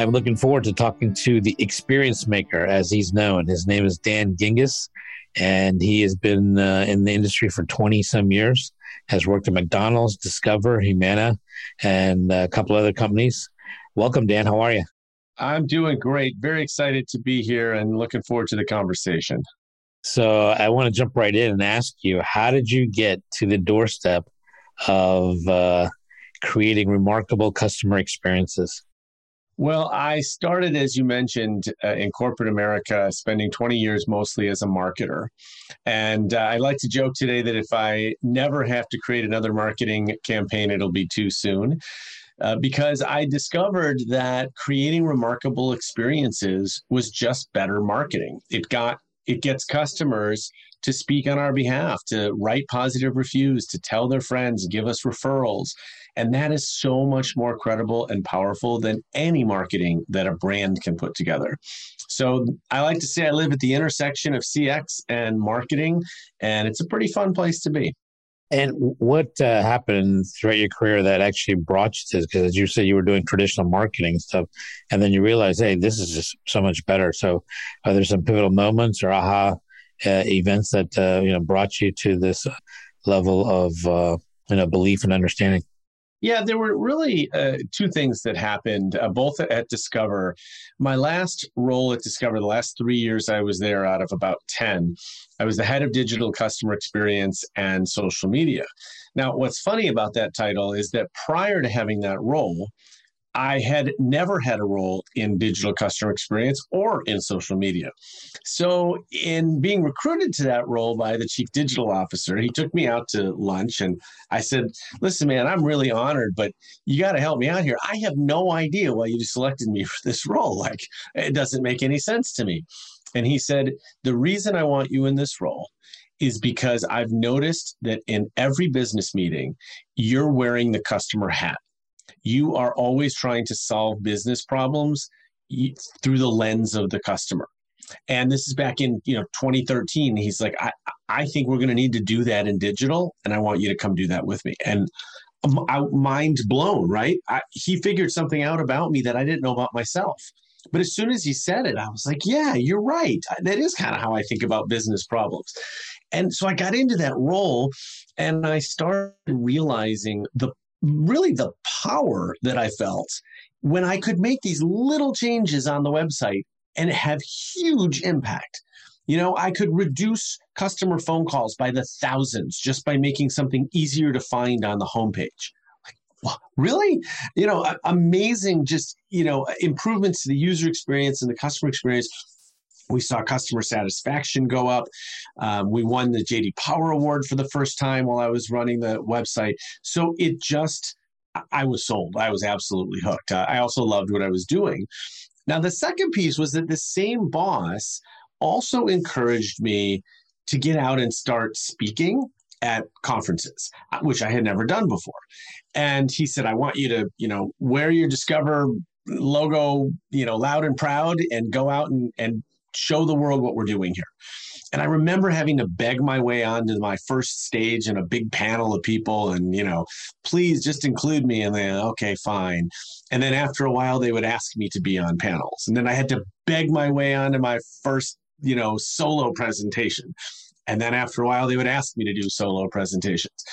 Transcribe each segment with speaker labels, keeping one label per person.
Speaker 1: I'm looking forward to talking to the experience maker, as he's known. His name is Dan Gingiss, and he has been uh, in the industry for 20 some years, has worked at McDonald's, Discover, Humana, and a couple other companies. Welcome, Dan. How are you?
Speaker 2: I'm doing great. Very excited to be here and looking forward to the conversation.
Speaker 1: So, I want to jump right in and ask you how did you get to the doorstep of uh, creating remarkable customer experiences?
Speaker 2: Well, I started, as you mentioned, uh, in corporate America, spending 20 years mostly as a marketer. And uh, I like to joke today that if I never have to create another marketing campaign, it'll be too soon. Uh, because I discovered that creating remarkable experiences was just better marketing. It got it gets customers to speak on our behalf, to write positive reviews, to tell their friends, give us referrals. And that is so much more credible and powerful than any marketing that a brand can put together. So I like to say I live at the intersection of CX and marketing, and it's a pretty fun place to be.
Speaker 1: And what uh, happened throughout your career that actually brought you to this? Because as you said, you were doing traditional marketing stuff, and then you realized, hey, this is just so much better. So, are there some pivotal moments or aha uh, events that uh, you know brought you to this level of uh, you know belief and understanding?
Speaker 2: Yeah, there were really uh, two things that happened, uh, both at Discover. My last role at Discover, the last three years I was there out of about 10, I was the head of digital customer experience and social media. Now, what's funny about that title is that prior to having that role, I had never had a role in digital customer experience or in social media. So, in being recruited to that role by the chief digital officer, he took me out to lunch and I said, Listen, man, I'm really honored, but you got to help me out here. I have no idea why you selected me for this role. Like, it doesn't make any sense to me. And he said, The reason I want you in this role is because I've noticed that in every business meeting, you're wearing the customer hat you are always trying to solve business problems through the lens of the customer. And this is back in you know 2013 he's like i i think we're going to need to do that in digital and i want you to come do that with me. And um, I, mind blown right? I, he figured something out about me that i didn't know about myself. But as soon as he said it i was like yeah you're right. That is kind of how i think about business problems. And so i got into that role and i started realizing the really the power that I felt when I could make these little changes on the website and have huge impact. You know, I could reduce customer phone calls by the thousands just by making something easier to find on the homepage. Really? You know, amazing just, you know, improvements to the user experience and the customer experience we saw customer satisfaction go up. Um, we won the JD Power Award for the first time while I was running the website. So it just, I was sold. I was absolutely hooked. I also loved what I was doing. Now, the second piece was that the same boss also encouraged me to get out and start speaking at conferences, uh, which I had never done before. And he said, I want you to, you know, wear your Discover logo, you know, loud and proud and go out and, and show the world what we're doing here. And I remember having to beg my way onto my first stage in a big panel of people and, you know, please just include me. And then, okay, fine. And then after a while, they would ask me to be on panels. And then I had to beg my way onto my first, you know, solo presentation. And then after a while, they would ask me to do solo presentations.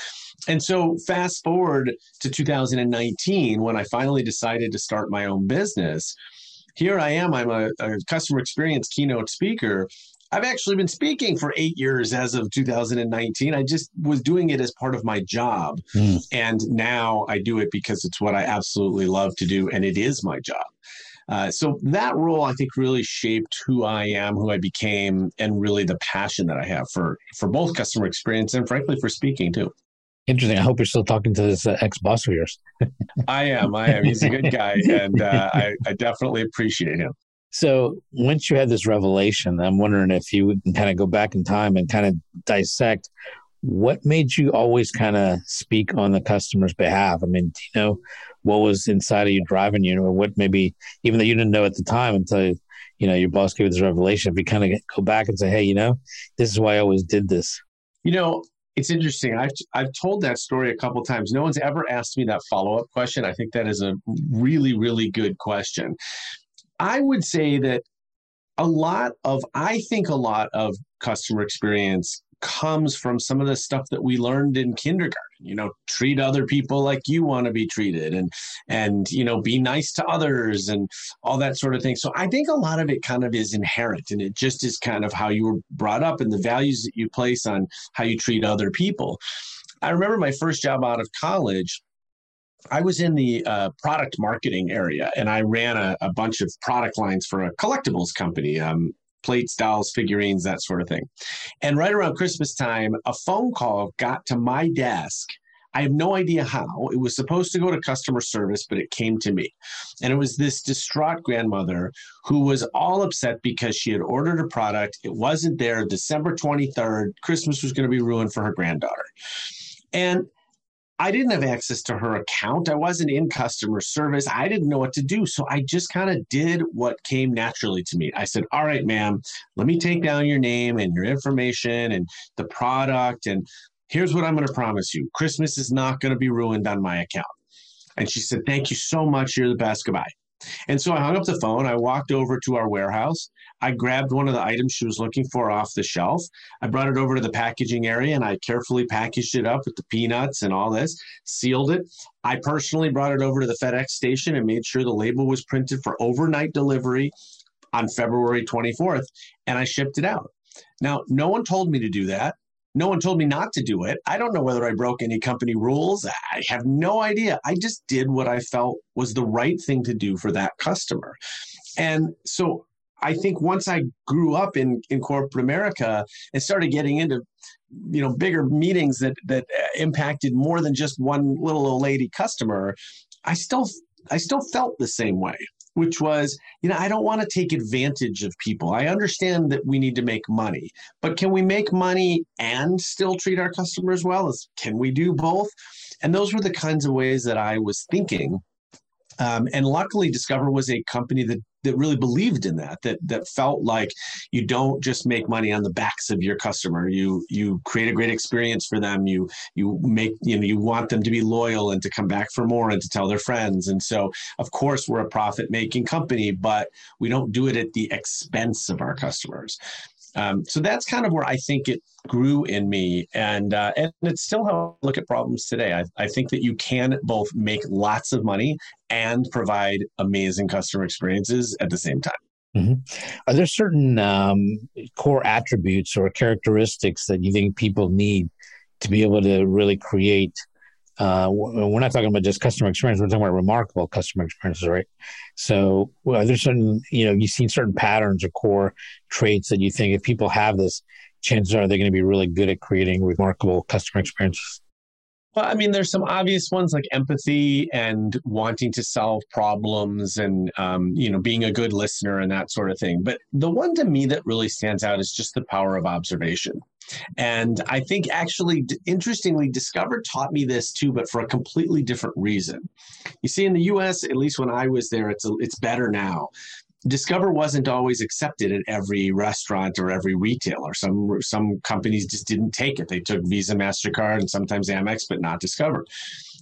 Speaker 2: And so, fast forward to 2019, when I finally decided to start my own business, here I am. I'm a, a customer experience keynote speaker. I've actually been speaking for eight years as of 2019. I just was doing it as part of my job. Mm. And now I do it because it's what I absolutely love to do. And it is my job. Uh, so that role, I think, really shaped who I am, who I became, and really the passion that I have for for both customer experience and, frankly, for speaking too.
Speaker 1: Interesting. I hope you're still talking to this uh, ex boss of yours.
Speaker 2: I am. I am. He's a good guy, and uh, I, I definitely appreciate him.
Speaker 1: So once you had this revelation, I'm wondering if you can kind of go back in time and kind of dissect what made you always kind of speak on the customer's behalf. I mean, you know, what was inside of you driving you, or what maybe even though you didn't know at the time until you know your boss gave you this revelation, if you kind of go back and say, hey, you know, this is why I always did this.
Speaker 2: You know, it's interesting. I've I've told that story a couple times. No one's ever asked me that follow up question. I think that is a really really good question. I would say that a lot of I think a lot of customer experience comes from some of the stuff that we learned in kindergarten you know treat other people like you want to be treated and and you know be nice to others and all that sort of thing so i think a lot of it kind of is inherent and it just is kind of how you were brought up and the values that you place on how you treat other people i remember my first job out of college I was in the uh, product marketing area and I ran a, a, bunch of product lines for a collectibles company. Um, plates, dolls, figurines, that sort of thing. And right around Christmas time, a phone call got to my desk. I have no idea how. It was supposed to go to customer service, but it came to me. And it was this distraught grandmother who was all upset because she had ordered a product. It wasn't there. December 23rd, Christmas was going to be ruined for her granddaughter. And I didn't have access to her account. I wasn't in customer service. I didn't know what to do. So I just kind of did what came naturally to me. I said, All right, ma'am, let me take down your name and your information and the product. And here's what I'm going to promise you Christmas is not going to be ruined on my account. And she said, Thank you so much. You're the best. Goodbye. And so I hung up the phone. I walked over to our warehouse. I grabbed one of the items she was looking for off the shelf. I brought it over to the packaging area and I carefully packaged it up with the peanuts and all this, sealed it. I personally brought it over to the FedEx station and made sure the label was printed for overnight delivery on February 24th, and I shipped it out. Now, no one told me to do that. No one told me not to do it. I don't know whether I broke any company rules. I have no idea. I just did what I felt was the right thing to do for that customer. And so I think once I grew up in, in corporate America and started getting into you know bigger meetings that that impacted more than just one little old lady customer, I still I still felt the same way which was, you know, I don't want to take advantage of people. I understand that we need to make money, but can we make money and still treat our customers well? As can we do both? And those were the kinds of ways that I was thinking. Um, and luckily, Discover was a company that that really believed in that that that felt like you don't just make money on the backs of your customer. You you create a great experience for them. You you make you know you want them to be loyal and to come back for more and to tell their friends. And so of course we're a profit making company but we don't do it at the expense of our customers um, so that's kind of where I think it grew in me, and uh, and it's still how I look at problems today. I, I think that you can both make lots of money and provide amazing customer experiences at the same time.
Speaker 1: Mm-hmm. Are there certain um, core attributes or characteristics that you think people need to be able to really create uh, we're not talking about just customer experience. We're talking about remarkable customer experiences, right? So, well, there's certain, you know, you've seen certain patterns or core traits that you think if people have this, chances are they're going to be really good at creating remarkable customer experiences.
Speaker 2: Well, I mean, there's some obvious ones like empathy and wanting to solve problems and, um, you know, being a good listener and that sort of thing. But the one to me that really stands out is just the power of observation. And I think actually, interestingly, Discover taught me this too, but for a completely different reason. You see, in the US, at least when I was there, it's, a, it's better now. Discover wasn't always accepted at every restaurant or every retailer. Some some companies just didn't take it. They took Visa, Mastercard, and sometimes Amex, but not Discover.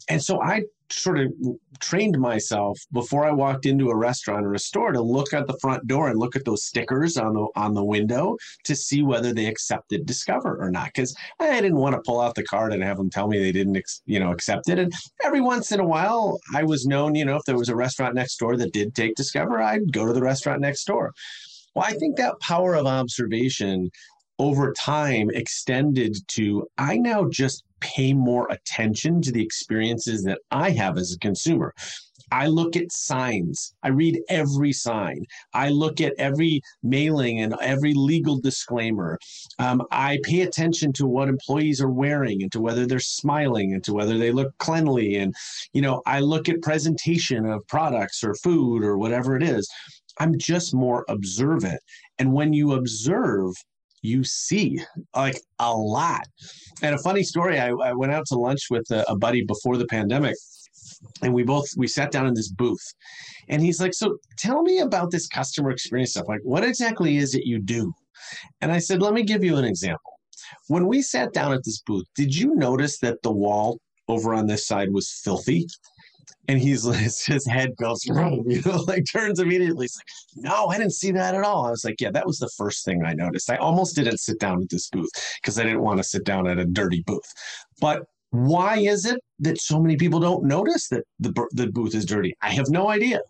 Speaker 2: And so I sort of trained myself before I walked into a restaurant or a store to look at the front door and look at those stickers on the on the window to see whether they accepted Discover or not. Because I didn't want to pull out the card and have them tell me they didn't, you know, accept it. And every once in a while, I was known, you know, if there was a restaurant next door that did take Discover, I'd go to the restaurant next door. Well, I think that power of observation over time extended to I now just pay more attention to the experiences that I have as a consumer. I look at signs. I read every sign. I look at every mailing and every legal disclaimer. Um, I pay attention to what employees are wearing and to whether they're smiling and to whether they look cleanly. And, you know, I look at presentation of products or food or whatever it is. I'm just more observant. And when you observe, you see like a lot. And a funny story I, I went out to lunch with a, a buddy before the pandemic and we both we sat down in this booth. And he's like so tell me about this customer experience stuff. Like what exactly is it you do? And i said let me give you an example. When we sat down at this booth did you notice that the wall over on this side was filthy and he's his head goes, you know, like turns immediately. He's like, no, I didn't see that at all. I was like, yeah, that was the first thing I noticed. I almost didn't sit down at this booth because I didn't want to sit down at a dirty booth. But why is it that so many people don't notice that the, the booth is dirty? I have no idea.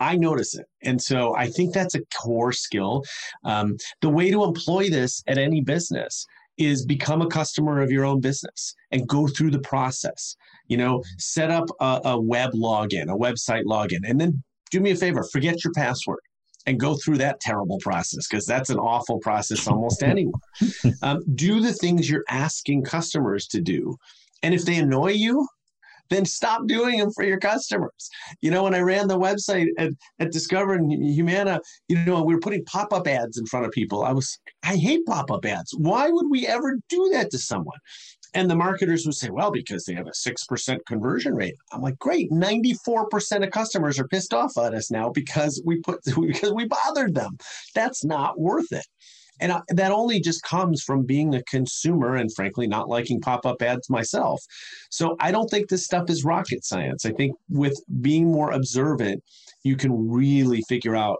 Speaker 2: I notice it. And so I think that's a core skill. Um, the way to employ this at any business is become a customer of your own business and go through the process. You know, set up a, a web login, a website login, and then do me a favor, forget your password and go through that terrible process because that's an awful process almost anywhere. Um, do the things you're asking customers to do. And if they annoy you, then stop doing them for your customers. You know, when I ran the website at, at Discover and Humana, you know, we were putting pop up ads in front of people. I was, I hate pop up ads. Why would we ever do that to someone? And the marketers would say, well, because they have a 6% conversion rate. I'm like, great. 94% of customers are pissed off at us now because we put, because we bothered them. That's not worth it. And I, that only just comes from being a consumer and frankly not liking pop-up ads myself. So I don't think this stuff is rocket science. I think with being more observant, you can really figure out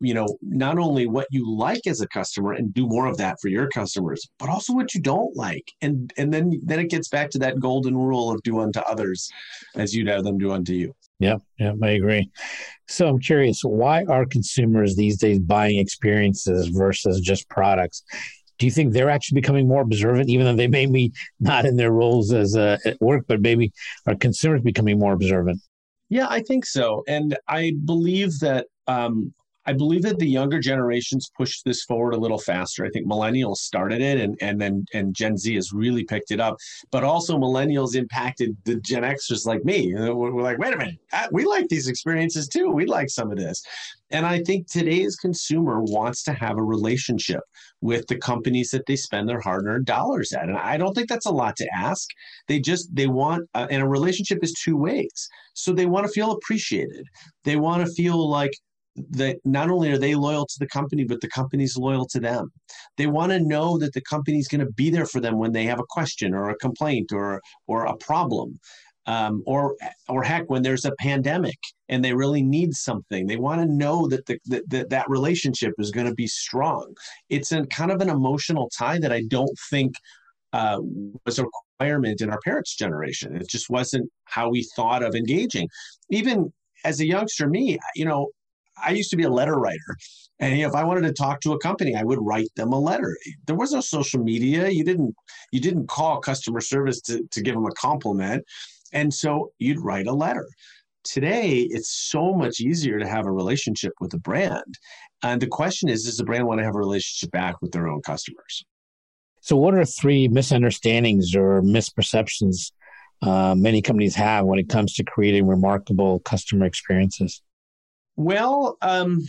Speaker 2: you know not only what you like as a customer and do more of that for your customers but also what you don't like and and then then it gets back to that golden rule of do unto others as you'd have them do unto you
Speaker 1: yeah yeah i agree. So i'm curious why are consumers these days buying experiences versus just products? Do you think they're actually becoming more observant even though they may be not in their roles as uh, at work but maybe are consumers becoming more observant?
Speaker 2: Yeah, I think so. And I believe that um, I believe that the younger generations pushed this forward a little faster. I think millennials started it and, and then and Gen Z has really picked it up. But also millennials impacted the Gen Xers like me. We're, like, wait a minute, we like these experiences too. We'd like some of this. And I think today's consumer wants to have a relationship with the companies that they spend their hard-earned dollars at. And I don't think that's a lot to ask. They just they want uh, and a relationship is two ways. So they want to feel appreciated. They want to feel like that not only are they loyal to the company, but the company's loyal to them. They want to know that the company's going to be there for them when they have a question or a complaint or or a problem. Um, or or heck, when there's a pandemic and they really need something, they want to know that the, that that relationship is going to be strong. It's a kind of an emotional tie that I don't think uh, was a requirement in our parents' generation. It just wasn't how we thought of engaging. Even as a youngster, me, you know, I used to be a letter writer. And if I wanted to talk to a company, I would write them a letter. There was no social media. You didn't you didn't call customer service to, to give them a compliment. And so you'd write a letter. Today, it's so much easier to have a relationship with a brand. And the question is, does the brand want to have a relationship back with their own customers?
Speaker 1: So, what are three misunderstandings or misperceptions uh, many companies have when it comes to creating remarkable customer experiences?
Speaker 2: Well, um,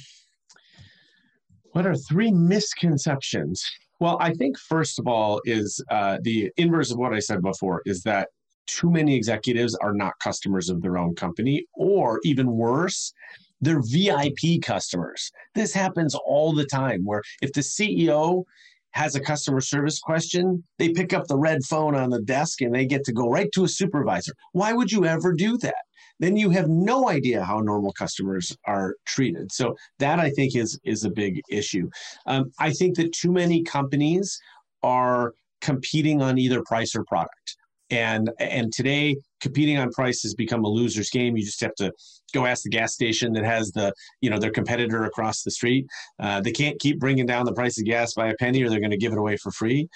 Speaker 2: what are three misconceptions? Well, I think first of all is uh, the inverse of what I said before is that too many executives are not customers of their own company, or even worse, they're VIP customers. This happens all the time where if the CEO has a customer service question, they pick up the red phone on the desk and they get to go right to a supervisor. Why would you ever do that? Then you have no idea how normal customers are treated. So that I think is is a big issue. Um, I think that too many companies are competing on either price or product. And and today competing on price has become a loser's game. You just have to go ask the gas station that has the you know their competitor across the street. Uh, they can't keep bringing down the price of gas by a penny, or they're going to give it away for free.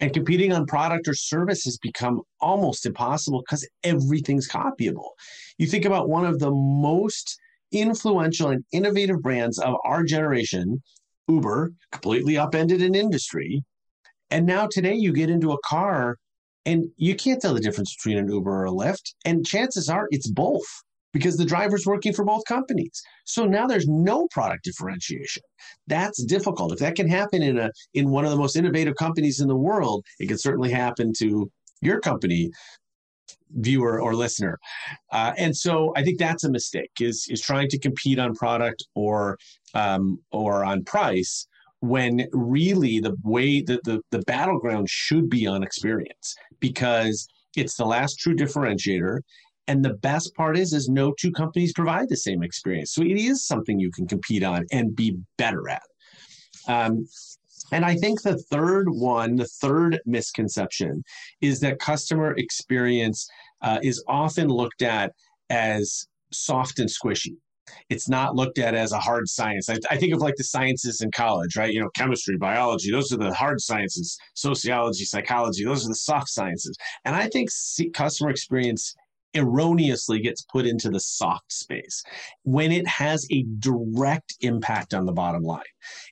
Speaker 2: And competing on product or service has become almost impossible because everything's copyable. You think about one of the most influential and innovative brands of our generation, Uber, completely upended an industry. And now today you get into a car and you can't tell the difference between an Uber or a Lyft. And chances are it's both because the driver's working for both companies. So now there's no product differentiation. That's difficult. If that can happen in a in one of the most innovative companies in the world, it can certainly happen to your company viewer or listener. Uh, and so I think that's a mistake is is trying to compete on product or um, or on price when really the way that the, the battleground should be on experience because it's the last true differentiator. And the best part is is no two companies provide the same experience. So it is something you can compete on and be better at. Um, and I think the third one, the third misconception, is that customer experience uh, is often looked at as soft and squishy. It's not looked at as a hard science. I, I, think of like the sciences in college, right? You know, chemistry, biology, those are the hard sciences, sociology, psychology, those are the soft sciences. And I think customer experience erroneously gets put into the soft space when it has a direct impact on the bottom line.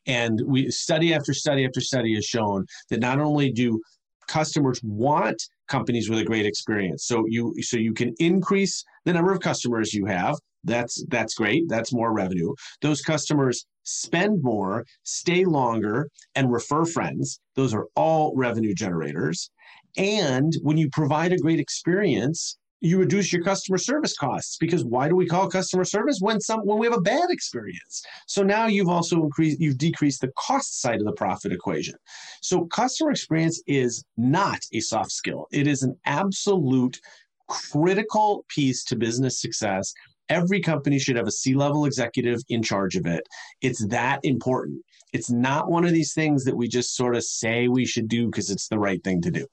Speaker 2: And we study after study after study has shown that not only do customers want companies with a great experience, so you so you can increase the number of customers you have. That's that's great. That's more revenue. Those customers spend more, stay longer, and refer friends. Those are all revenue generators. And when you provide a great experience, you reduce your customer service costs because why do we call customer service when some when we have a bad experience? So now you've also increased you've decreased the cost side of the profit equation. So customer experience is not a soft skill. It is an absolute critical piece to business success. Every company should have a c-level executive in charge of it. It's that important. It's not one of these things that we just sort of say we should do because it's the right thing to do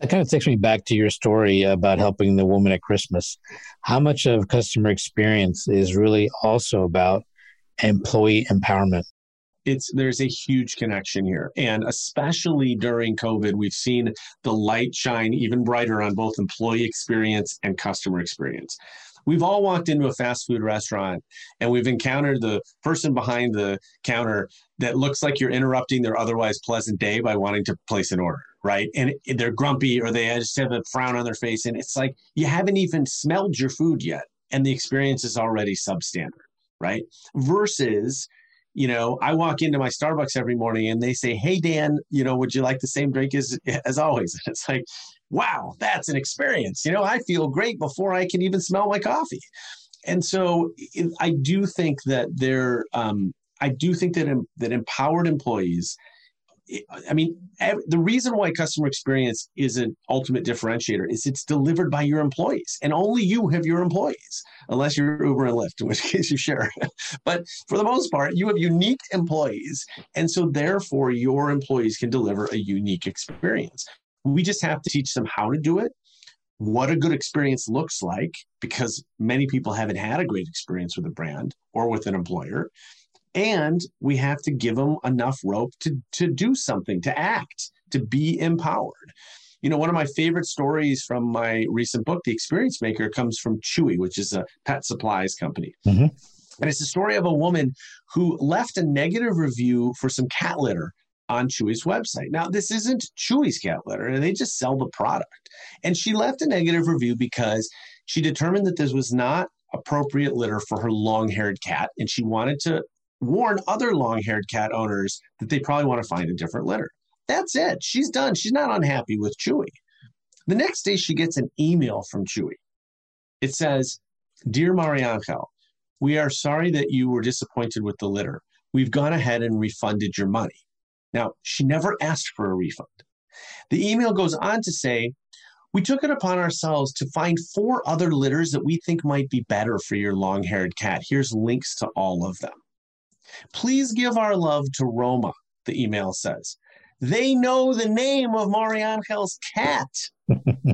Speaker 1: that kind of takes me back to your story about helping the woman at Christmas. How much of customer experience is really also about employee empowerment?
Speaker 2: It's there's a huge connection here. And especially during COVID, we've seen the light shine even brighter on both employee experience and customer experience. We've all walked into a fast food restaurant and we've encountered the person behind the counter that looks like you're interrupting their otherwise pleasant day by wanting to place an order right? And they're grumpy or they just have a frown on their face. And it's like you haven't even smelled your food yet. And the experience is already substandard, right? Versus, you know, I walk into my Starbucks every morning and they say, Hey, Dan, you know, would you like the same drink as, as always? And it's like, wow, that's an experience. You know, I feel great before I can even smell my coffee. And so I do think that there, um, I do think that that empowered employees I mean, the reason why customer experience is an ultimate differentiator is it's delivered by your employees, and only you have your employees, unless you're Uber and Lyft, in which case you share. but for the most part, you have unique employees, and so therefore your employees can deliver a unique experience. We just have to teach them how to do it, what a good experience looks like, because many people haven't had a great experience with a brand or with an employer and we have to give them enough rope to to do something to act to be empowered you know one of my favorite stories from my recent book the experience maker comes from chewy which is a pet supplies company mm-hmm. and it's the story of a woman who left a negative review for some cat litter on Chewy's website. Now, this isn't Chewy's cat litter, and they just sell the product. And she left a negative review because she determined that this was not appropriate litter for her long haired cat, and she wanted to warn other long haired cat owners that they probably want to find a different litter. That's it. She's done. She's not unhappy with Chewy. The next day, she gets an email from Chewy. It says, Dear Mariangel, we are sorry that you were disappointed with the litter. We've gone ahead and refunded your money. Now, she never asked for a refund. The email goes on to say, we took it upon ourselves to find four other litters that we think might be better for your long haired cat. Here's links to all of them. Please give our love to Roma, the email says. They know the name of Mariangel's cat.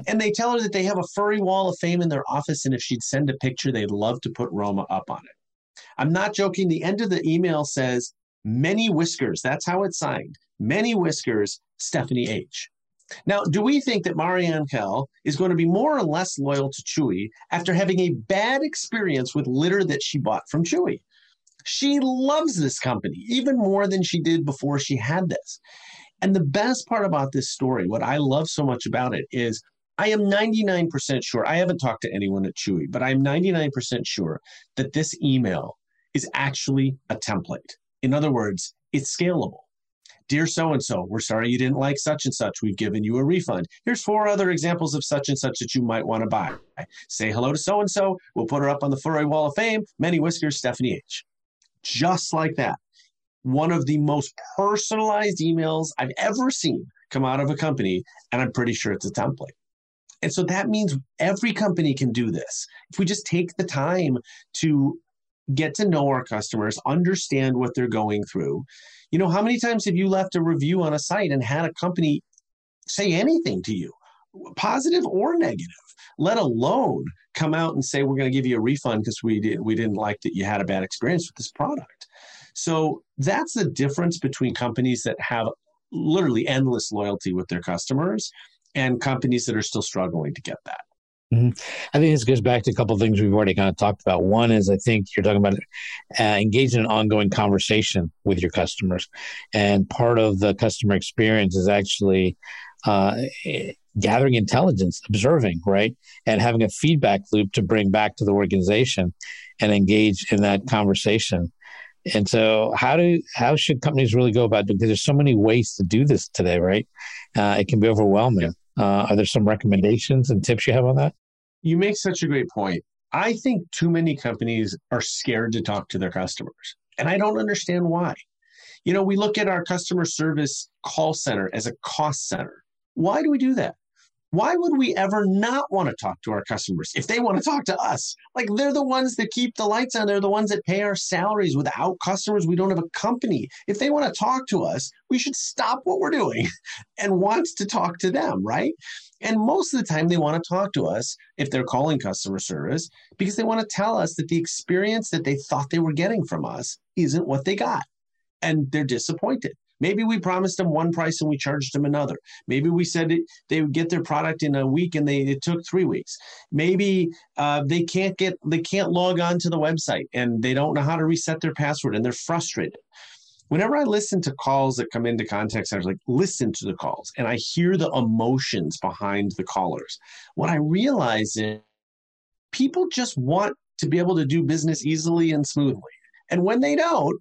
Speaker 2: and they tell her that they have a furry wall of fame in their office. And if she'd send a picture, they'd love to put Roma up on it. I'm not joking. The end of the email says, Many whiskers. That's how it's signed. Many whiskers, Stephanie H. Now, do we think that Mariangel is going to be more or less loyal to Chewy after having a bad experience with litter that she bought from Chewy? She loves this company even more than she did before she had this. And the best part about this story, what I love so much about it, is I am 99% sure, I haven't talked to anyone at Chewy, but I'm 99% sure that this email is actually a template. In other words, it's scalable. Dear so and so, we're sorry you didn't like such and such. We've given you a refund. Here's four other examples of such and such that you might want to buy. Say hello to so and so. We'll put her up on the Furry Wall of Fame. Many whiskers, Stephanie H. Just like that. One of the most personalized emails I've ever seen come out of a company, and I'm pretty sure it's a template. And so that means every company can do this. If we just take the time to get to know our customers, understand what they're going through. You know, how many times have you left a review on a site and had a company say anything to you, positive or negative, let alone come out and say we're going to give you a refund because we did, we didn't like that you had a bad experience with this product. So that's the difference between companies that have literally endless loyalty with their customers and companies that are still struggling to get that.
Speaker 1: Mm-hmm. I think this goes back to a couple things we've already kind of talked about. One is I think you're talking about uh, engaging in an ongoing conversation with your customers, and part of the customer experience is actually uh, gathering intelligence, observing, right, and having a feedback loop to bring back to the organization and engage in that conversation. And so, how do how should companies really go about doing? Because there's so many ways to do this today, right? Uh, it can be overwhelming. Uh, are there some recommendations and tips you have on that?
Speaker 2: You make such a great point. I think too many companies are scared to talk to their customers, and I don't understand why. You know, we look at our customer service call center as a cost center. Why do we do that? Why would we ever not want to talk to our customers if they want to talk to us? Like they're the ones that keep the lights on. They're the ones that pay our salaries. Without customers, we don't have a company. If they want to talk to us, we should stop what we're doing and want to talk to them, right? And most of the time, they want to talk to us if they're calling customer service because they want to tell us that the experience that they thought they were getting from us isn't what they got. And they're disappointed. Maybe we promised them one price and we charged them another. Maybe we said it, they would get their product in a week and they it took three weeks. Maybe uh, they can't get they can't log on to the website and they don't know how to reset their password and they're frustrated. Whenever I listen to calls that come into contact centers, like listen to the calls and I hear the emotions behind the callers, what I realize is people just want to be able to do business easily and smoothly. And when they don't,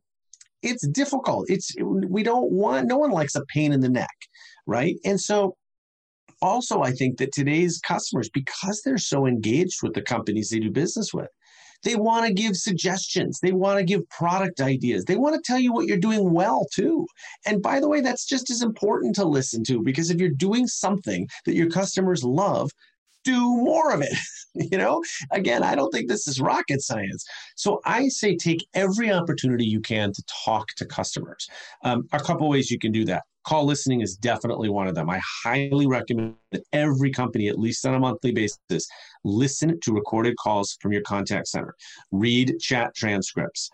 Speaker 2: it's difficult. It's we don't want no one likes a pain in the neck, right? And so also I think that today's customers because they're so engaged with the companies they do business with, they want to give suggestions. They want to give product ideas. They want to tell you what you're doing well too. And by the way, that's just as important to listen to because if you're doing something that your customers love, do more of it. you know, again, I don't think this is rocket science. So I say take every opportunity you can to talk to customers. Um, a couple ways you can do that. Call listening is definitely one of them. I highly recommend that every company, at least on a monthly basis, listen to recorded calls from your contact center, read chat transcripts,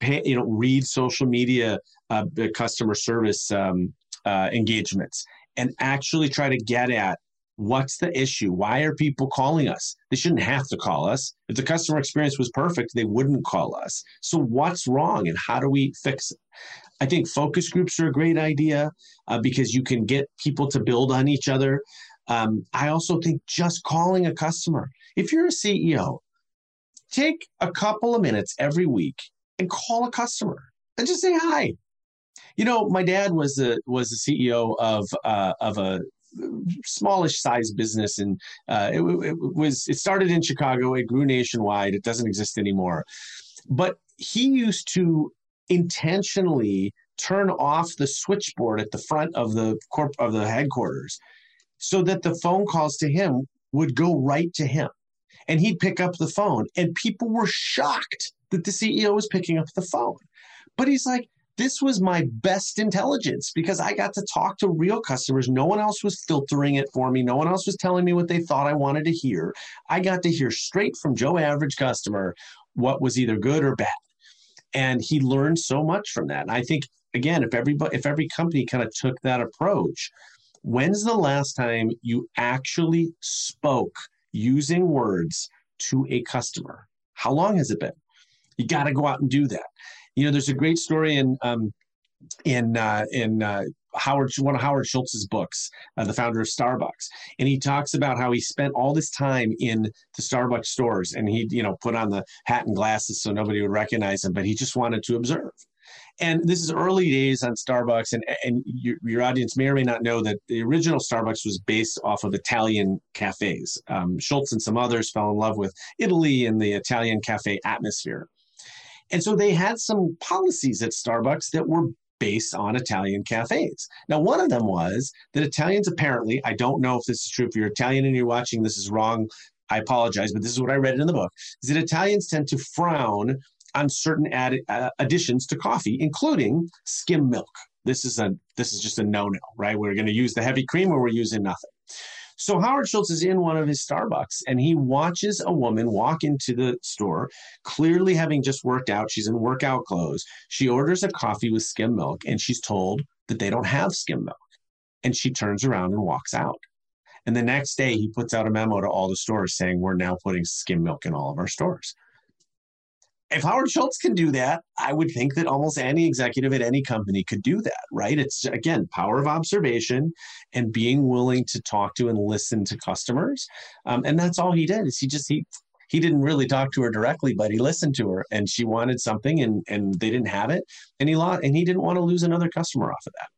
Speaker 2: pay, you know, read social media uh, customer service um, uh, engagements, and actually try to get at What's the issue? Why are people calling us? They shouldn't have to call us. If the customer experience was perfect, they wouldn't call us. So, what's wrong and how do we fix it? I think focus groups are a great idea uh, because you can get people to build on each other. Um, I also think just calling a customer, if you're a CEO, take a couple of minutes every week and call a customer and just say hi. You know, my dad was the was the CEO of uh, of a smallish size business, and uh, it, it was it started in Chicago. It grew nationwide. It doesn't exist anymore, but he used to intentionally turn off the switchboard at the front of the corp of the headquarters so that the phone calls to him would go right to him and he'd pick up the phone and people were shocked that the CEO was picking up the phone but he's like this was my best intelligence because I got to talk to real customers. No one else was filtering it for me. No one else was telling me what they thought I wanted to hear. I got to hear straight from Joe average customer what was either good or bad. And he learned so much from that. And I think again, if everybody if every company kind of took that approach, when's the last time you actually spoke using words to a customer? How long has it been? You got to go out and do that. You know, there's a great story in um, in uh, in uh, Howard, one of Howard Schultz's books, uh, the founder of Starbucks, and he talks about how he spent all this time in the Starbucks stores, and he, you know, put on the hat and glasses so nobody would recognize him, but he just wanted to observe. And this is early days on Starbucks, and and your, your audience may or may not know that the original Starbucks was based off of Italian cafes. Um, Schultz and some others fell in love with Italy and the Italian cafe atmosphere. And so they had some policies at Starbucks that were based on Italian cafes. Now, one of them was that Italians apparently, I don't know if this is true, if you're Italian and you're watching, this is wrong. I apologize, but this is what I read in the book, is that Italians tend to frown on certain add, uh, additions to coffee, including skim milk. This is a this is just a no-no, right? We're going to use the heavy cream or we're using nothing. So Howard Schultz is in one of his Starbucks and he watches a woman walk into the store, clearly having just worked out. She's in workout clothes. She orders a coffee with skim milk and she's told that they don't have skim milk. And she turns around and walks out. And the next day, he puts out a memo to all the stores saying, We're now putting skim milk in all of our stores if Howard Schultz can do that, I would think that almost any executive at any company could do that, right? It's again power of observation and being willing to talk to and listen to customers, um, and that's all he did. Is he just he he didn't really talk to her directly, but he listened to her, and she wanted something, and and they didn't have it, and he lost, and he didn't want to lose another customer off of that.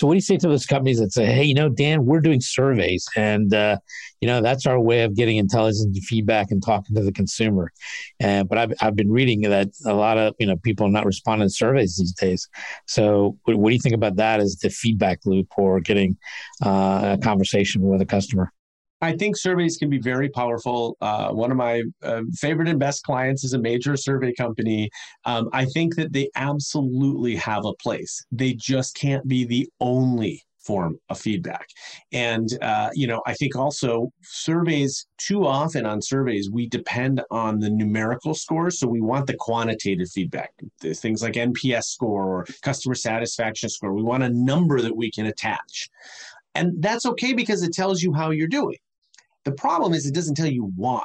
Speaker 1: So what do you say to those companies that say, "Hey, you know, Dan, we're doing surveys, and uh, you know that's our way of getting intelligence and feedback and talking to the consumer." And but I've I've been reading that a lot of you know people are not responding to surveys these days. So what, what do you think about that as the feedback loop or getting uh, a conversation with a customer?
Speaker 2: I think surveys can be very powerful. Uh, one of my uh, favorite and best clients is a major survey company. Um, I think that they absolutely have a place. They just can't be the only form of feedback. And, uh, you know, I think also surveys, too often on surveys, we depend on the numerical scores. So we want the quantitative feedback, things like NPS score or customer satisfaction score. We want a number that we can attach. And that's okay because it tells you how you're doing. The problem is it doesn't tell you why.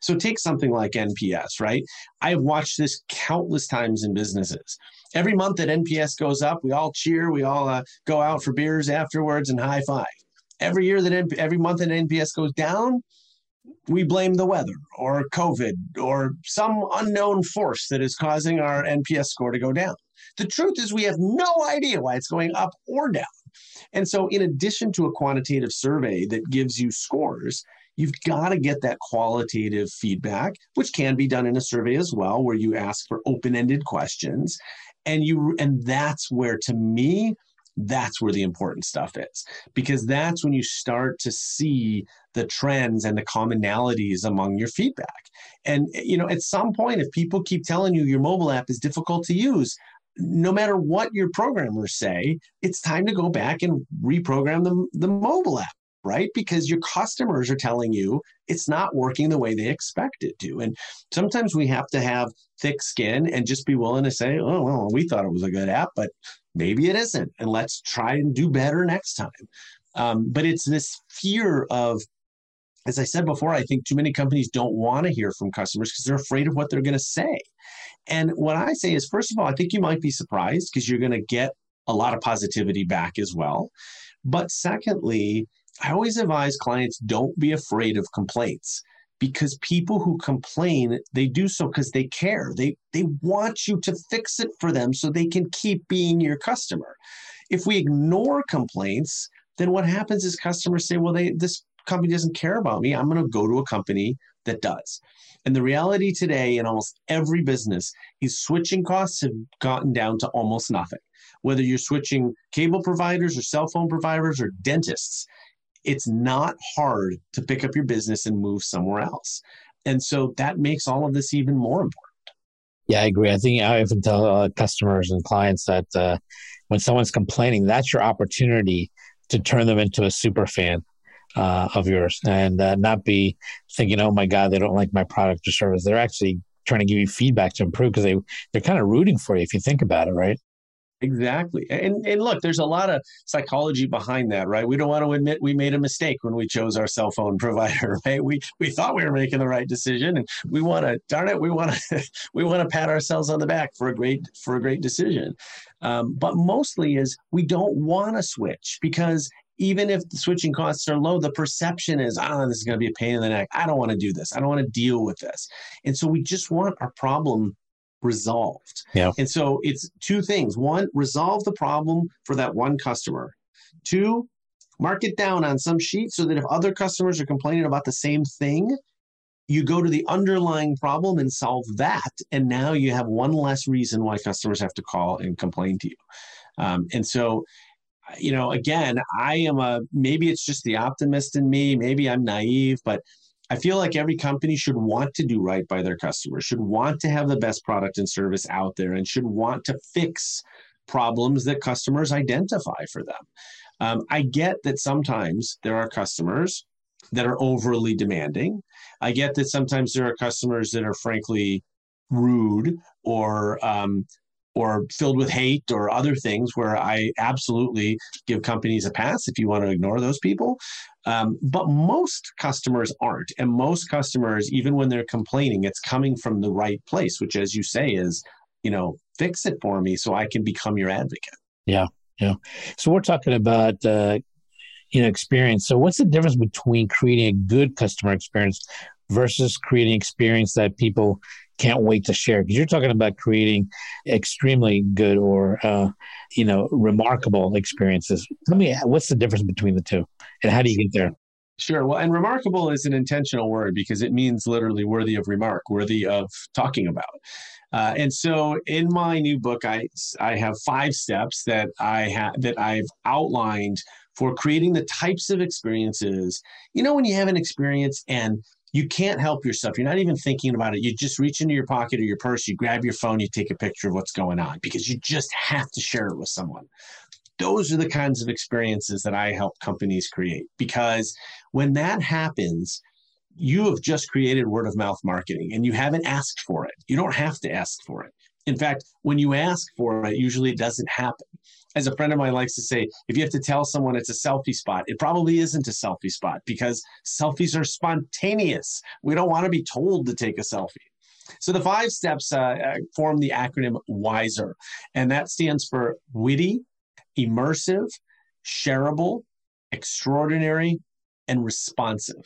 Speaker 2: So take something like NPS, right? I have watched this countless times in businesses. Every month that NPS goes up, we all cheer, we all uh, go out for beers afterwards and high five. Every year that every month that NPS goes down, we blame the weather or COVID or some unknown force that is causing our NPS score to go down. The truth is, we have no idea why it's going up or down. And so, in addition to a quantitative survey that gives you scores, you've got to get that qualitative feedback, which can be done in a survey as well, where you ask for open-ended questions. And you and that's where to me, that's where the important stuff is because that's when you start to see the trends and the commonalities among your feedback and you know at some point if people keep telling you your mobile app is difficult to use no matter what your programmers say, it's time to go back and reprogram the, the mobile app, right? Because your customers are telling you it's not working the way they expect it to. And sometimes we have to have thick skin and just be willing to say, oh, well, we thought it was a good app, but maybe it isn't. And let's try and do better next time. Um, but it's this fear of as I said before, I think too many companies don't want to hear from customers because they're afraid of what they're going to say. And what I say is, first of all, I think you might be surprised because you're going to get a lot of positivity back as well. But secondly, I always advise clients don't be afraid of complaints. Because people who complain they do so because they care. They they want you to fix it for them so they can keep being your customer. If we ignore complaints then what happens is customers say well they this company doesn't care about me. I'm going to go to a company that does and the reality today in almost every business is switching costs have gotten down to almost nothing. Whether you're switching cable providers or cell phone providers or dentists, it's not hard to pick up your business and move somewhere else. And so that makes all of this even more important.
Speaker 1: Yeah, I agree. I think I often tell uh, customers and clients that uh, when someone's complaining, that's your opportunity to turn them into a super fan uh, of yours and uh, not be thinking, oh my God, they don't like my product or service. They're actually trying to give you feedback to improve because they, they're kind of rooting for you if you think about it, right?
Speaker 2: Exactly. And and look, there's a lot of psychology behind that, right? We don't want to admit we made a mistake when we chose our cell phone provider, right? We we thought we were making the right decision and we want to darn it, we want to we want to pat ourselves on the back for a great for a great decision. Um, but mostly is we don't want to switch because even if the switching costs are low, the perception is, ah, oh, this is going to be a pain in the neck. I don't want to do this. I don't want to deal with this. And so we just want our problem resolved.
Speaker 1: Yeah.
Speaker 2: And so it's two things. One, resolve the problem for that one customer. Two, mark it down on some sheet so that if other customers are complaining about the same thing, you go to the underlying problem and solve that. And now you have one less reason why customers have to call and complain to you. Um, and so, you know, again, I am a maybe it's just the optimist in me, maybe I'm naive, but I feel like every company should want to do right by their customers, should want to have the best product and service out there, and should want to fix problems that customers identify for them. Um, I get that sometimes there are customers that are overly demanding. I get that sometimes there are customers that are frankly rude or um, or filled with hate or other things where I absolutely give companies a pass if you want to ignore those people. Um, but most customers aren't. And most customers, even when they're complaining, it's coming from the right place, which, as you say, is, you know, fix it for me so I can become your advocate.
Speaker 1: Yeah. Yeah. So we're talking about, uh, you know, experience. So what's the difference between creating a good customer experience versus creating experience that people can't wait to share because you're talking about creating extremely good or uh, you know remarkable experiences tell me what's the difference between the two and how do you get there
Speaker 2: Sure. Well, and remarkable is an intentional word because it means literally worthy of remark, worthy of talking about. Uh, and so, in my new book, I I have five steps that I have that I've outlined for creating the types of experiences. You know, when you have an experience and you can't help yourself. You're not even thinking about it. You just reach into your pocket or your purse, you grab your phone, you take a picture of what's going on because you just have to share it with someone. Those are the kinds of experiences that I help companies create because when that happens, you have just created word of mouth marketing and you haven't asked for it. You don't have to ask for it. In fact, when you ask for it, usually it doesn't happen as a friend of mine likes to say, if you have to tell someone it's a selfie spot, it probably isn't a selfie spot because selfies are spontaneous. We don't want to be told to take a selfie. So the five steps uh, uh form the acronym WISER, and that stands for witty, immersive, shareable, extraordinary, and responsive.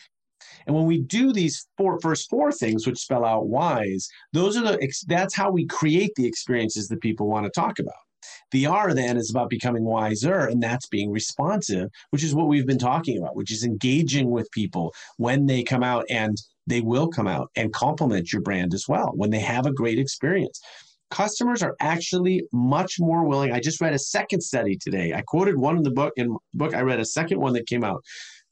Speaker 2: And when we do these four first four things, which spell out wise, those are the that's how we create the experiences that people want to talk about. The R then is about becoming wiser, and that's being responsive, which is what we've been talking about, which is engaging with people when they come out and they will come out and compliment your brand as well when they have a great experience. Customers are actually much more willing. I just read a second study today. I quoted one in the book. In the book, I read a second one that came out.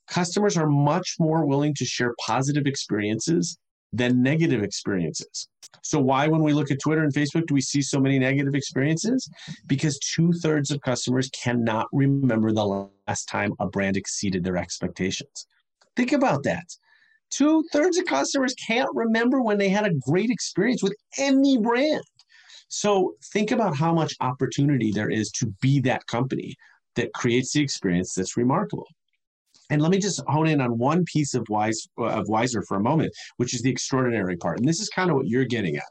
Speaker 2: Customers are much more willing to share positive experiences than negative experiences. So, why, when we look at Twitter and Facebook, do we see so many negative experiences? Because two thirds of customers cannot remember the last time a brand exceeded their expectations. Think about that. Two thirds of customers can't remember when they had a great experience with any brand. So, think about how much opportunity there is to be that company that creates the experience that's remarkable. And let me just hone in on one piece of wise of wiser for a moment, which is the extraordinary part. And this is kind of what you're getting at.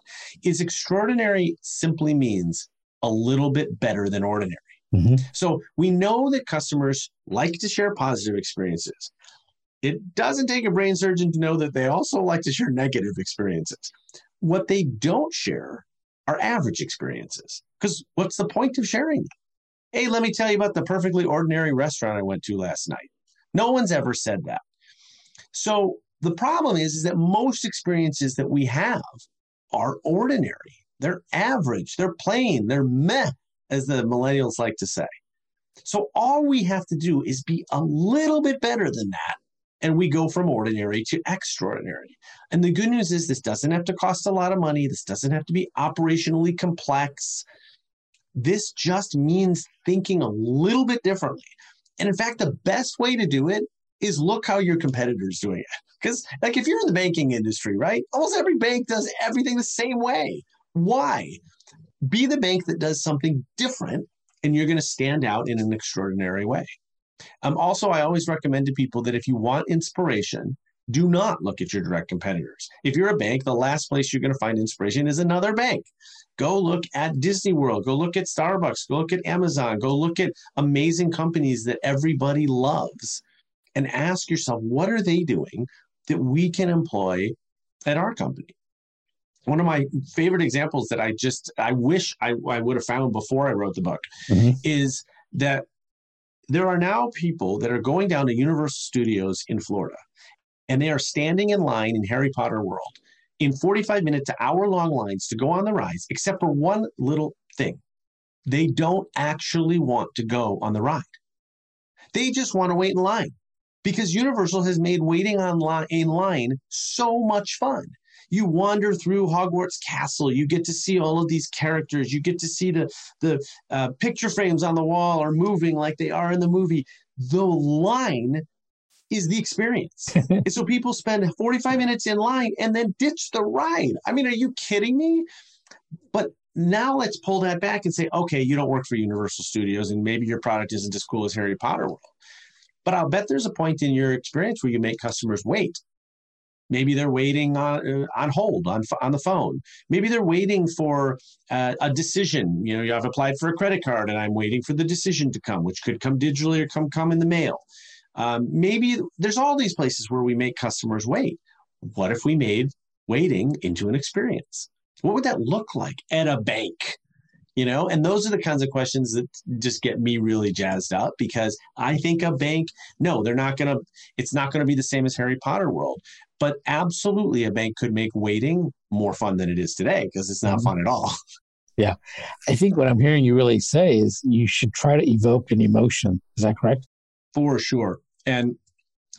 Speaker 2: Is extraordinary simply means a little bit better than ordinary. Mm-hmm. So we know that customers like to share positive experiences. It doesn't take a brain surgeon to know that they also like to share negative experiences. What they don't share are average experiences. Because what's the point of sharing them? Hey, let me tell you about the perfectly ordinary restaurant I went to last night. No one's ever said that. So the problem is, is that most experiences that we have are ordinary. They're average, they're plain, they're meh, as the millennials like to say. So all we have to do is be a little bit better than that. And we go from ordinary to extraordinary. And the good news is, this doesn't have to cost a lot of money. This doesn't have to be operationally complex. This just means thinking a little bit differently. And in fact, the best way to do it is look how your competitor's doing it. Because, like, if you're in the banking industry, right, almost every bank does everything the same way. Why? Be the bank that does something different and you're going to stand out in an extraordinary way. Um, also, I always recommend to people that if you want inspiration, do not look at your direct competitors. If you're a bank, the last place you're going to find inspiration is another bank. Go look at Disney World, go look at Starbucks, go look at Amazon, go look at amazing companies that everybody loves and ask yourself, what are they doing that we can employ at our company? One of my favorite examples that I just, I wish I, I would have found before I wrote the book mm-hmm. is that there are now people that are going down to Universal Studios in Florida and they are standing in line in Harry Potter World in 45 minute to hour long lines to go on the rides, except for one little thing. They don't actually want to go on the ride. They just want to wait in line because Universal has made waiting on line, in line so much fun. You wander through Hogwarts Castle. You get to see all of these characters. You get to see the the uh, picture frames on the wall are moving like they are in the movie. The line is the experience. and so people spend 45 minutes in line and then ditch the ride. I mean, are you kidding me? But now let's pull that back and say, okay, you don't work for Universal Studios and maybe your product isn't as cool as Harry Potter World. But I'll bet there's a point in your experience where you make customers wait. Maybe they're waiting on uh, on hold on on the phone. Maybe they're waiting for uh, a decision. You know, you have applied for a credit card, and I'm waiting for the decision to come, which could come digitally or come come in the mail. Um, maybe there's all these places where we make customers wait. What if we made waiting into an experience? What would that look like at a bank? You know, and those are the kinds of questions that just get me really jazzed up because I think a bank, no, they're not going to, it's not going to be the same as Harry Potter world, but absolutely a bank could make waiting more fun than it is today because it's not mm-hmm. fun at all.
Speaker 1: Yeah. I think what I'm hearing you really say is you should try to evoke an emotion. Is that correct?
Speaker 2: For sure. And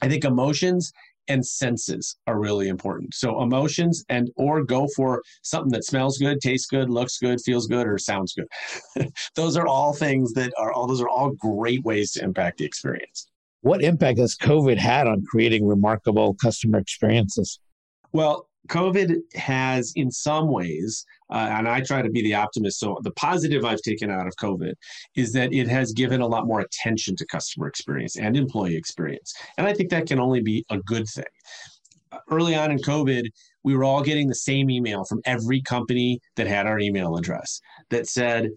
Speaker 2: I think emotions and senses are really important. So emotions and or go for something that smells good, tastes good, looks good, feels good, or sounds good. those are all things that are all those are all great ways to impact the experience.
Speaker 1: What impact has COVID had on creating remarkable customer experiences?
Speaker 2: Well, COVID has, in some ways, uh, and I try to be the optimist. So, the positive I've taken out of COVID is that it has given a lot more attention to customer experience and employee experience. And I think that can only be a good thing. Early on in COVID, we were all getting the same email from every company that had our email address that said,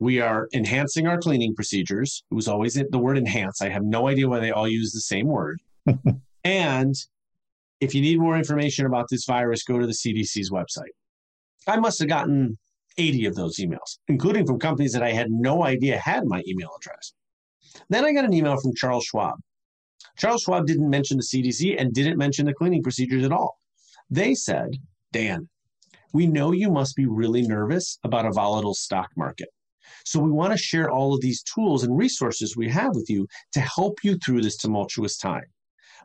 Speaker 2: we are enhancing our cleaning procedures. It was always the word enhance. I have no idea why they all use the same word. and if you need more information about this virus, go to the CDC's website. I must have gotten 80 of those emails, including from companies that I had no idea had my email address. Then I got an email from Charles Schwab. Charles Schwab didn't mention the CDC and didn't mention the cleaning procedures at all. They said, Dan, we know you must be really nervous about a volatile stock market. So we want to share all of these tools and resources we have with you to help you through this tumultuous time.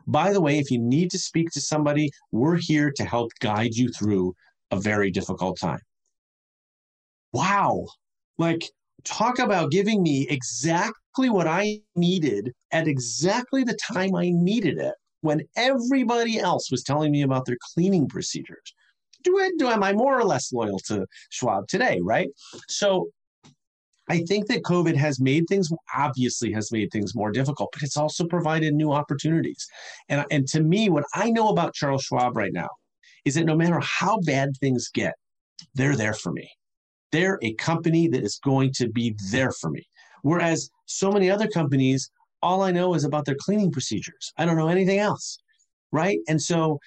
Speaker 2: By the way, if you need to speak to somebody, we're here to help guide you through a very difficult time. Wow. Like, talk about giving me exactly what I needed at exactly the time I needed it when everybody else was telling me about their cleaning procedures. Do I, do am I more or less loyal to Schwab today, right? So I think that COVID has made things obviously has made things more difficult, but it's also provided new opportunities. And, and to me, what I know about Charles Schwab right now is that no matter how bad things get, they're there for me. They're a company that is going to be there for me. Whereas so many other companies, all I know is about their cleaning procedures. I don't know anything else. Right. And so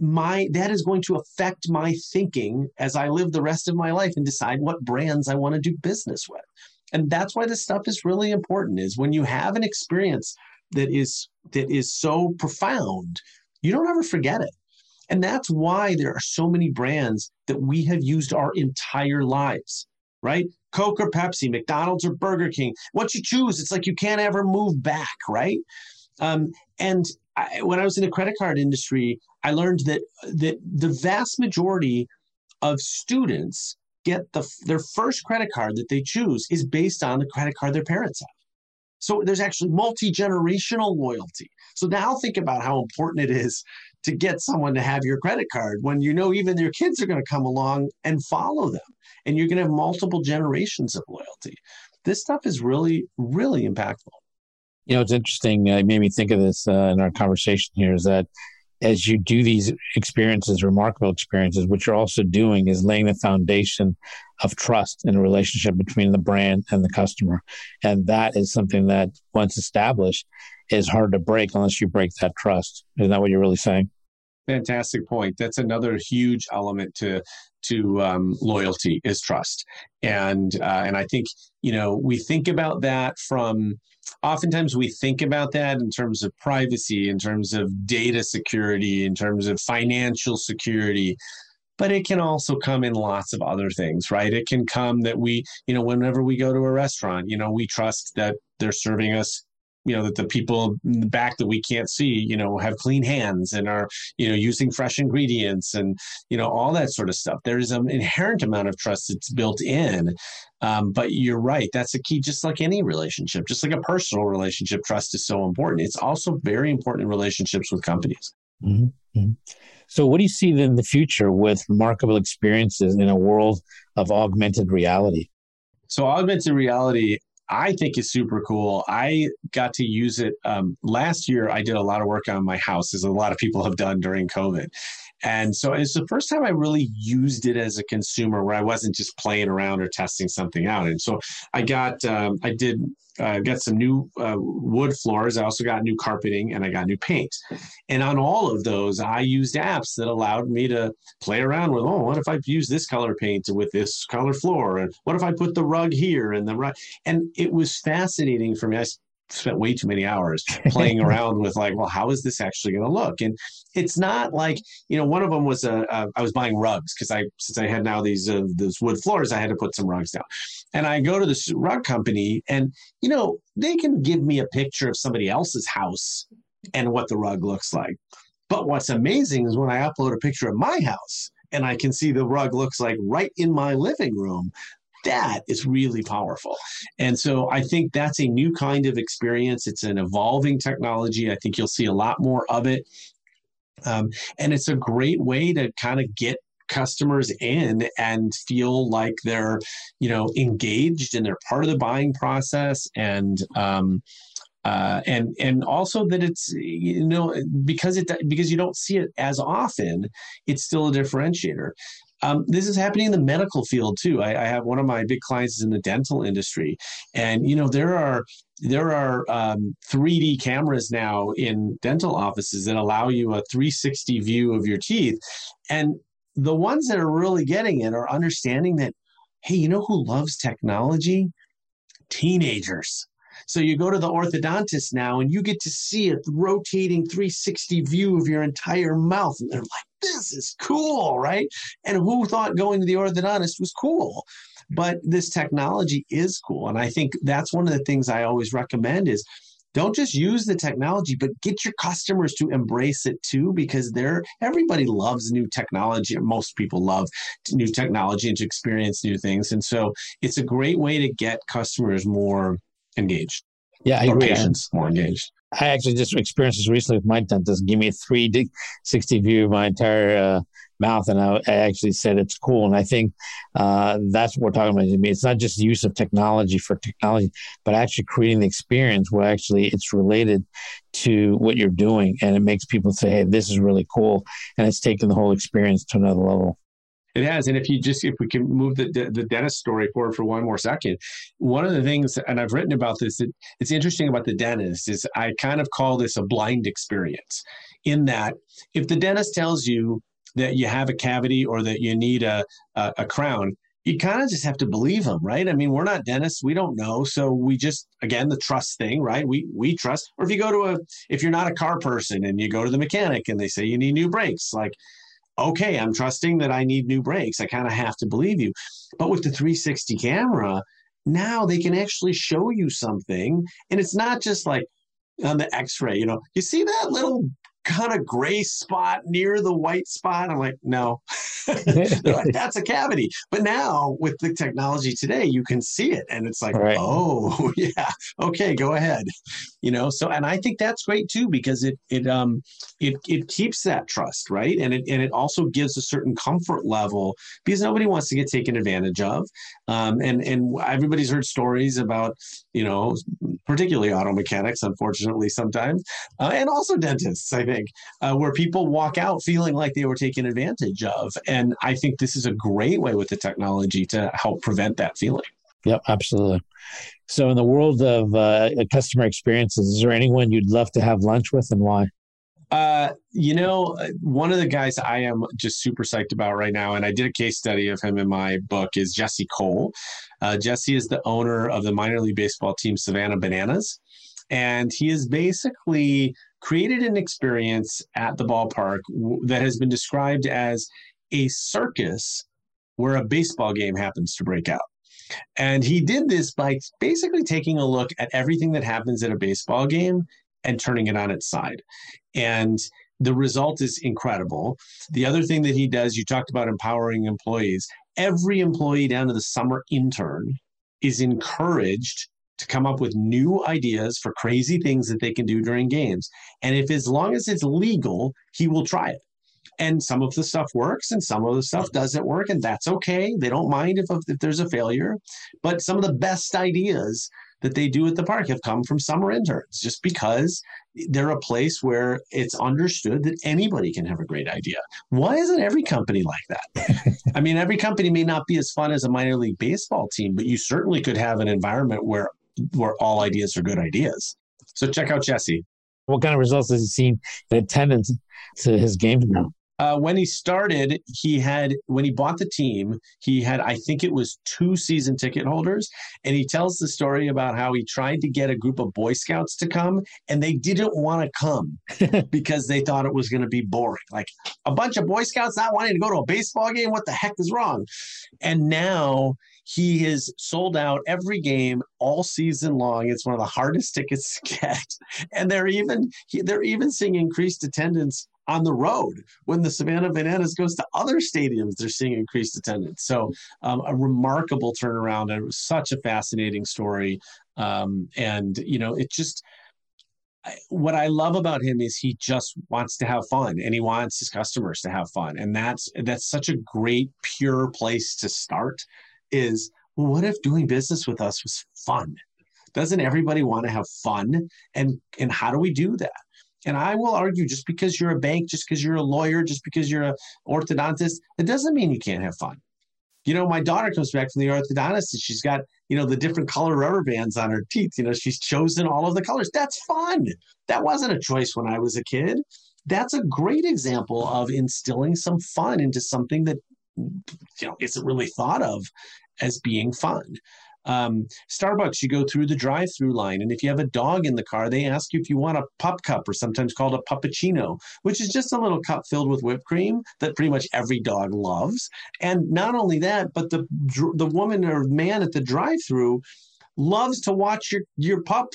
Speaker 2: my that is going to affect my thinking as I live the rest of my life and decide what brands I want to do business with. And that's why this stuff is really important is when you have an experience that is that is so profound, you don't ever forget it. And that's why there are so many brands that we have used our entire lives, right? Coke or Pepsi, McDonald's or Burger King. What you choose, it's like you can't ever move back, right? Um, and I, when I was in the credit card industry, I learned that that the vast majority of students get the their first credit card that they choose is based on the credit card their parents have. So there's actually multi generational loyalty. So now think about how important it is to get someone to have your credit card when you know even your kids are going to come along and follow them and you're going to have multiple generations of loyalty this stuff is really really impactful
Speaker 1: you know it's interesting uh, it made me think of this uh, in our conversation here is that as you do these experiences, remarkable experiences, what you're also doing is laying the foundation of trust in a relationship between the brand and the customer. And that is something that once established is hard to break unless you break that trust. Isn't that what you're really saying?
Speaker 2: Fantastic point. That's another huge element to to um, loyalty is trust, and uh, and I think you know we think about that from oftentimes we think about that in terms of privacy, in terms of data security, in terms of financial security. But it can also come in lots of other things, right? It can come that we, you know, whenever we go to a restaurant, you know, we trust that they're serving us you know that the people in the back that we can't see you know have clean hands and are you know using fresh ingredients and you know all that sort of stuff. There is an inherent amount of trust that's built in. Um, but you're right that's a key. Just like any relationship just like a personal relationship trust is so important. It's also very important in relationships with companies. Mm-hmm.
Speaker 1: mm-hmm. so what do you see in the future with remarkable experiences in a world of augmented reality?
Speaker 2: So augmented reality I think is super cool. I got to use it um, last year. I did a lot of work on my house, as a lot of people have done during COVID. And so it's the first time I really used it as a consumer where I wasn't just playing around or testing something out. And so I got, um, I did uh, got some new uh, wood floors. I also got new carpeting and I got new paint. And on all of those, I used apps that allowed me to play around with, oh, what if I use this color paint with this color floor? And what if I put the rug here and the rug? And it was fascinating for me. I spent way too many hours playing around with like, well, how is this actually going to look? And it's not like you know, one of them was a, a I was buying rugs because I since I had now these uh, those wood floors, I had to put some rugs down, and I go to this rug company, and you know, they can give me a picture of somebody else's house and what the rug looks like. But what's amazing is when I upload a picture of my house and I can see the rug looks like right in my living room that is really powerful. And so I think that's a new kind of experience. It's an evolving technology. I think you'll see a lot more of it. Um, and it's a great way to kind of get customers in and feel like they're you know engaged and they're part of the buying process and um, uh, and and also that it's you know because it because you don't see it as often it's still a differentiator um, this is happening in the medical field too. I, I, have one of my big clients is in the dental industry, and you know there are there are um, 3D cameras now in dental offices that allow you a 360 view of your teeth, and the ones that are really getting it are understanding that, hey, you know who loves technology? Teenagers. So you go to the orthodontist now and you get to see a rotating 360 view of your entire mouth. And they're like, this is cool, right? And who thought going to the orthodontist was cool? But this technology is cool. And I think that's one of the things I always recommend is don't just use the technology but get your customers to embrace it too because they're everybody loves new technology most people love new technology and to experience new things and so it's a great way to get customers more engaged.
Speaker 1: Yeah, I agree.
Speaker 2: Patients more engaged.
Speaker 1: I actually just experienced this recently with my dentist. Give me a 360 view of my entire uh, mouth, and I, I, actually said it's cool. And I think uh, that's what we're talking about. I mean, it's not just the use of technology for technology, but actually creating the experience where actually it's related to what you're doing, and it makes people say, "Hey, this is really cool," and it's taken the whole experience to another level.
Speaker 2: It has, and if you just if we can move the the dentist story forward for one more second, one of the things, and I've written about this, that it's interesting about the dentist is I kind of call this a blind experience, in that if the dentist tells you that you have a cavity or that you need a a, a crown, you kind of just have to believe them, right? I mean, we're not dentists, we don't know, so we just again the trust thing, right? We we trust. Or if you go to a if you're not a car person and you go to the mechanic and they say you need new brakes, like okay, I'm trusting that I need new brakes. I kind of have to believe you. But with the 360 camera, now they can actually show you something. And it's not just like on the x ray, you know, you see that little kind of gray spot near the white spot. I'm like, no, like, that's a cavity. But now with the technology today, you can see it, and it's like, right. oh yeah, okay, go ahead. You know, so and I think that's great too because it it um it it keeps that trust right, and it and it also gives a certain comfort level because nobody wants to get taken advantage of, um, and and everybody's heard stories about you know particularly auto mechanics, unfortunately sometimes, uh, and also dentists. I think uh, where people walk out feeling like they were taken advantage of, and I think this is a great way with the technology to help prevent that feeling.
Speaker 1: Yep, absolutely. So, in the world of uh, customer experiences, is there anyone you'd love to have lunch with, and why?
Speaker 2: Uh, you know, one of the guys I am just super psyched about right now, and I did a case study of him in my book, is Jesse Cole. Uh, Jesse is the owner of the minor league baseball team Savannah Bananas, and he has basically created an experience at the ballpark that has been described as a circus where a baseball game happens to break out. And he did this by basically taking a look at everything that happens at a baseball game and turning it on its side. And the result is incredible. The other thing that he does, you talked about empowering employees. Every employee down to the summer intern is encouraged to come up with new ideas for crazy things that they can do during games. And if as long as it's legal, he will try it and some of the stuff works and some of the stuff doesn't work and that's okay they don't mind if, if there's a failure but some of the best ideas that they do at the park have come from summer interns just because they're a place where it's understood that anybody can have a great idea. Why isn't every company like that? I mean, every company may not be as fun as a minor league baseball team, but you certainly could have an environment where where all ideas are good ideas. So check out Jesse.
Speaker 1: What kind of results has he seen in attendance to his games now?
Speaker 2: Uh, when he started, he had when he bought the team, he had I think it was two season ticket holders, and he tells the story about how he tried to get a group of Boy Scouts to come, and they didn't want to come because they thought it was going to be boring. Like a bunch of Boy Scouts not wanting to go to a baseball game. What the heck is wrong? And now he has sold out every game all season long. It's one of the hardest tickets to get, and they're even they're even seeing increased attendance on the road. When the Savannah Bananas goes to other stadiums, they're seeing increased attendance. So um, a remarkable turnaround. And it was such a fascinating story. Um, and, you know, it just, what I love about him is he just wants to have fun and he wants his customers to have fun. And that's, that's such a great, pure place to start is, what if doing business with us was fun? Doesn't everybody want to have fun? And, and how do we do that? And I will argue just because you're a bank, just because you're a lawyer, just because you're an orthodontist, it doesn't mean you can't have fun. You know, my daughter comes back from the orthodontist and she's got, you know, the different color rubber bands on her teeth. You know, she's chosen all of the colors. That's fun. That wasn't a choice when I was a kid. That's a great example of instilling some fun into something that, you know, isn't really thought of as being fun. Um, Starbucks, you go through the drive through line, and if you have a dog in the car, they ask you if you want a pup cup, or sometimes called a puppuccino, which is just a little cup filled with whipped cream that pretty much every dog loves. And not only that, but the the woman or man at the drive through loves to watch your your pup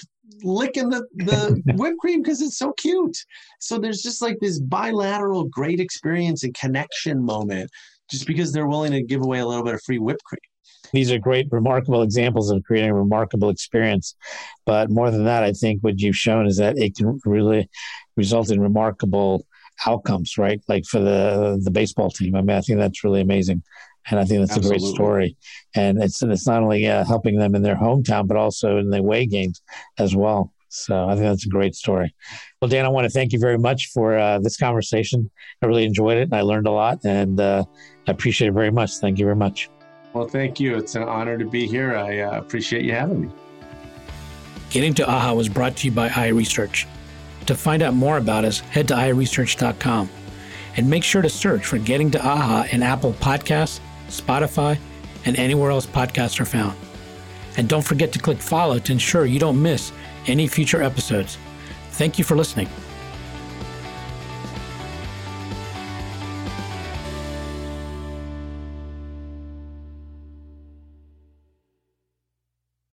Speaker 2: licking the, the whipped cream because it's so cute. So there's just like this bilateral great experience and connection moment just because they're willing to give away a little bit of free whipped cream
Speaker 1: these are great, remarkable examples of creating a remarkable experience. But more than that, I think what you've shown is that it can really result in remarkable outcomes, right? Like for the the baseball team. I mean, I think that's really amazing, and I think that's Absolutely. a great story. And it's it's not only uh, helping them in their hometown, but also in the away games as well. So I think that's a great story. Well, Dan, I want to thank you very much for uh, this conversation. I really enjoyed it, and I learned a lot, and uh, I appreciate it very much. Thank you very much.
Speaker 2: Well, thank you. It's an honor to be here. I uh, appreciate you having me.
Speaker 1: Getting to AHA was brought to you by iResearch. To find out more about us, head to iResearch.com and make sure to search for Getting to AHA in Apple Podcasts, Spotify, and anywhere else podcasts are found. And don't forget to click follow to ensure you don't miss any future episodes. Thank you for listening.